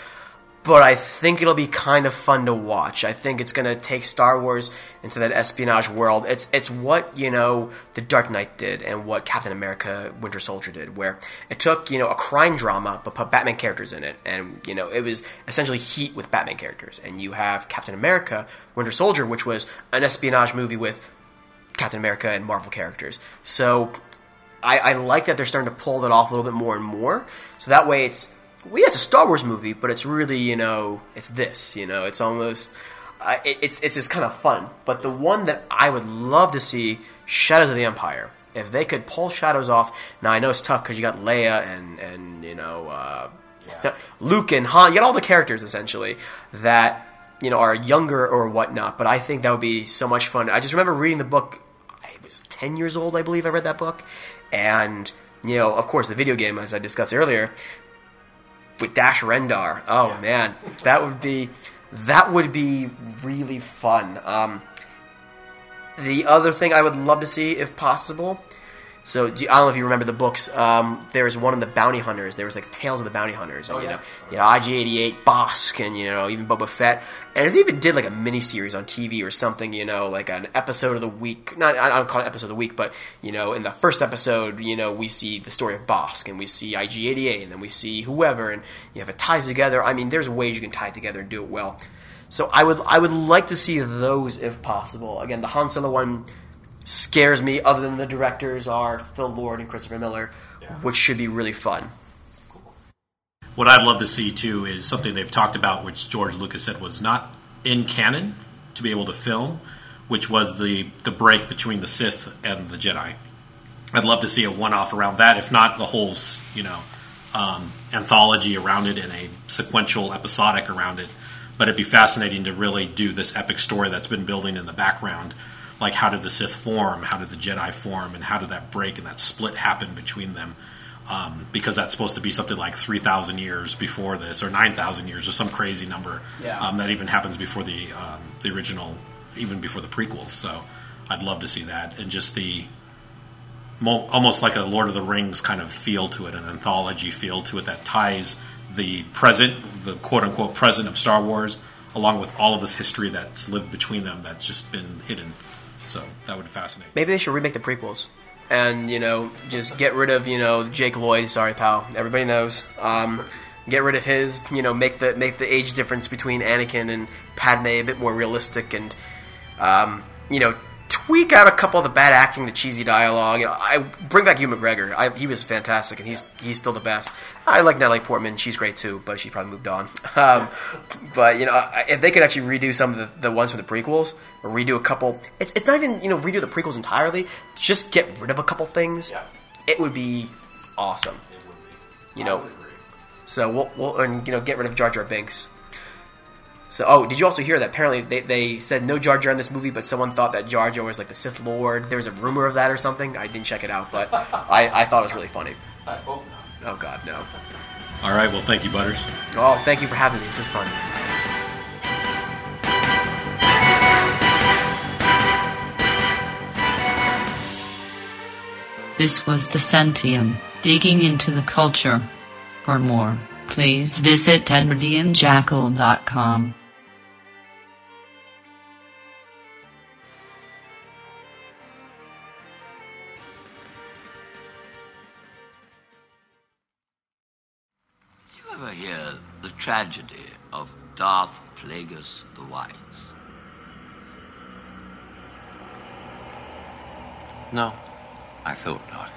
But I think it'll be kind of fun to watch. I think it's going to take Star Wars into that espionage world. It's it's what you know the Dark Knight did and what Captain America: Winter Soldier did, where it took you know a crime drama but put Batman characters in it, and you know it was essentially Heat with Batman characters. And you have Captain America: Winter Soldier, which was an espionage movie with Captain America and Marvel characters. So I, I like that they're starting to pull that off a little bit more and more. So that way it's well, yeah, it's a Star Wars movie, but it's really you know it's this you know it's almost uh, it, it's it's just kind of fun. But the one that I would love to see, Shadows of the Empire. If they could pull Shadows off, now I know it's tough because you got Leia and and you know uh, Luke and Han. You got all the characters essentially that you know are younger or whatnot. But I think that would be so much fun. I just remember reading the book. I was ten years old, I believe. I read that book, and you know, of course, the video game, as I discussed earlier, with Dash Rendar. Oh man, that would be that would be really fun. Um, the other thing I would love to see, if possible. So do you- I don't know if you remember the books. Um, there was one of the bounty hunters. There was like Tales of the Bounty Hunters. And, you know, you know IG88, Bossk, and you know even Boba Fett. And if they even did like a mini series on TV or something, you know, like an episode of the week. Not I don't call it episode of the week, but you know, in the first episode, you know, we see the story of Bossk, and we see IG88, and then we see whoever, and you have it ties together. I mean, there's ways you can tie it together and do it well. So I would I would like to see those if possible. Again, the Han Solo one scares me. Other than the directors are Phil Lord and Christopher Miller, which should be really fun. What I'd love to see too is something they've talked about, which George Lucas said was not in canon to be able to film, which was the the break between the Sith and the Jedi. I'd love to see a one off around that, if not the whole, you know, um, anthology around it and a sequential episodic around it. But it'd be fascinating to really do this epic story that's been building in the background. Like, how did the Sith form? How did the Jedi form? And how did that break and that split happen between them? Um, because that's supposed to be something like 3,000 years before this, or 9,000 years, or some crazy number Yeah. um, that even happens before the um, the original, even before the prequels. So I'd love to see that, and just the mo- almost like a Lord of the Rings kind of feel to it, an anthology feel to it that ties the present, the quote unquote present of Star Wars, along with all of this history that's lived between them that's just been hidden. So that would fascinate. Maybe they should remake the prequels. And, you know, just get rid of, you know, Jake Lloyd, sorry pal. Everybody knows. Um, get rid of his, you know, make the make the age difference between Anakin and Padme a bit more realistic and um, you know, tweak out a couple of the bad acting, the cheesy dialogue. You know, I bring back Ewan McGregor. I, he was fantastic, and he's he's still the best. I like Natalie Portman; she's great too, but she probably moved on. Um, but you know, if they could actually redo some of the, the ones from the prequels, or redo a couple, it's, it's not even you know redo the prequels entirely. Just get rid of a couple things. Yeah. It would be awesome. It would be. You know, so we'll, we'll and you know get rid of Jar Jar Binks. So, oh, did you also hear that? Apparently, they, they said no Jar Jar in this movie, but someone thought that Jar Jar was like the Sith Lord. There was a rumor of that or something. I didn't check it out, but I, I thought it was really funny. I hope not. Oh God, no. All right, well, thank you, Butters. Oh, thank you for having me. This was fun. This was Dicentium, digging into the culture. For more, please visit edwardianjackal.com. hear the tragedy of Darth Plagueis the Wise? No. I thought not.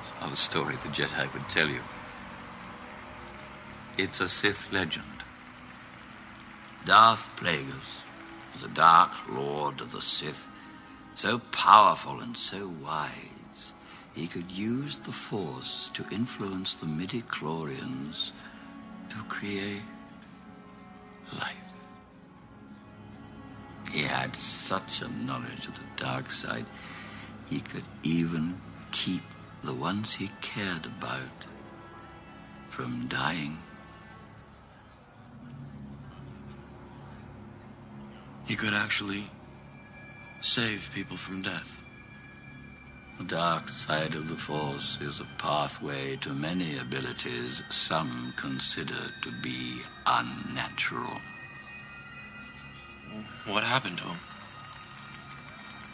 It's not a story the Jedi would tell you. It's a Sith legend. Darth Plagueis was a dark lord of the Sith, so powerful and so wise, he could use the Force to influence the midi-chlorians to create life. He had such a knowledge of the dark side, he could even keep the ones he cared about from dying. He could actually save people from death. The dark side of the Force is a pathway to many abilities some consider to be unnatural. What happened to him?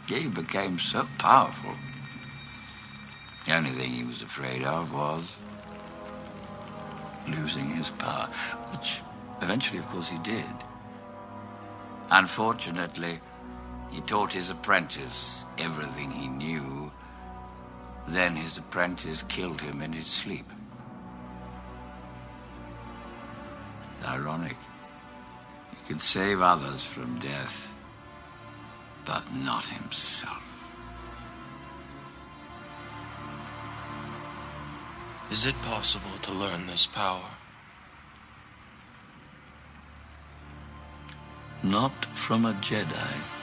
He became so powerful. The only thing he was afraid of was losing his power, which eventually, of course, he did. Unfortunately, he taught his apprentice everything he knew. Then his apprentice killed him in his sleep. Ironic. He could save others from death, but not himself. Is it possible to learn this power? Not from a Jedi.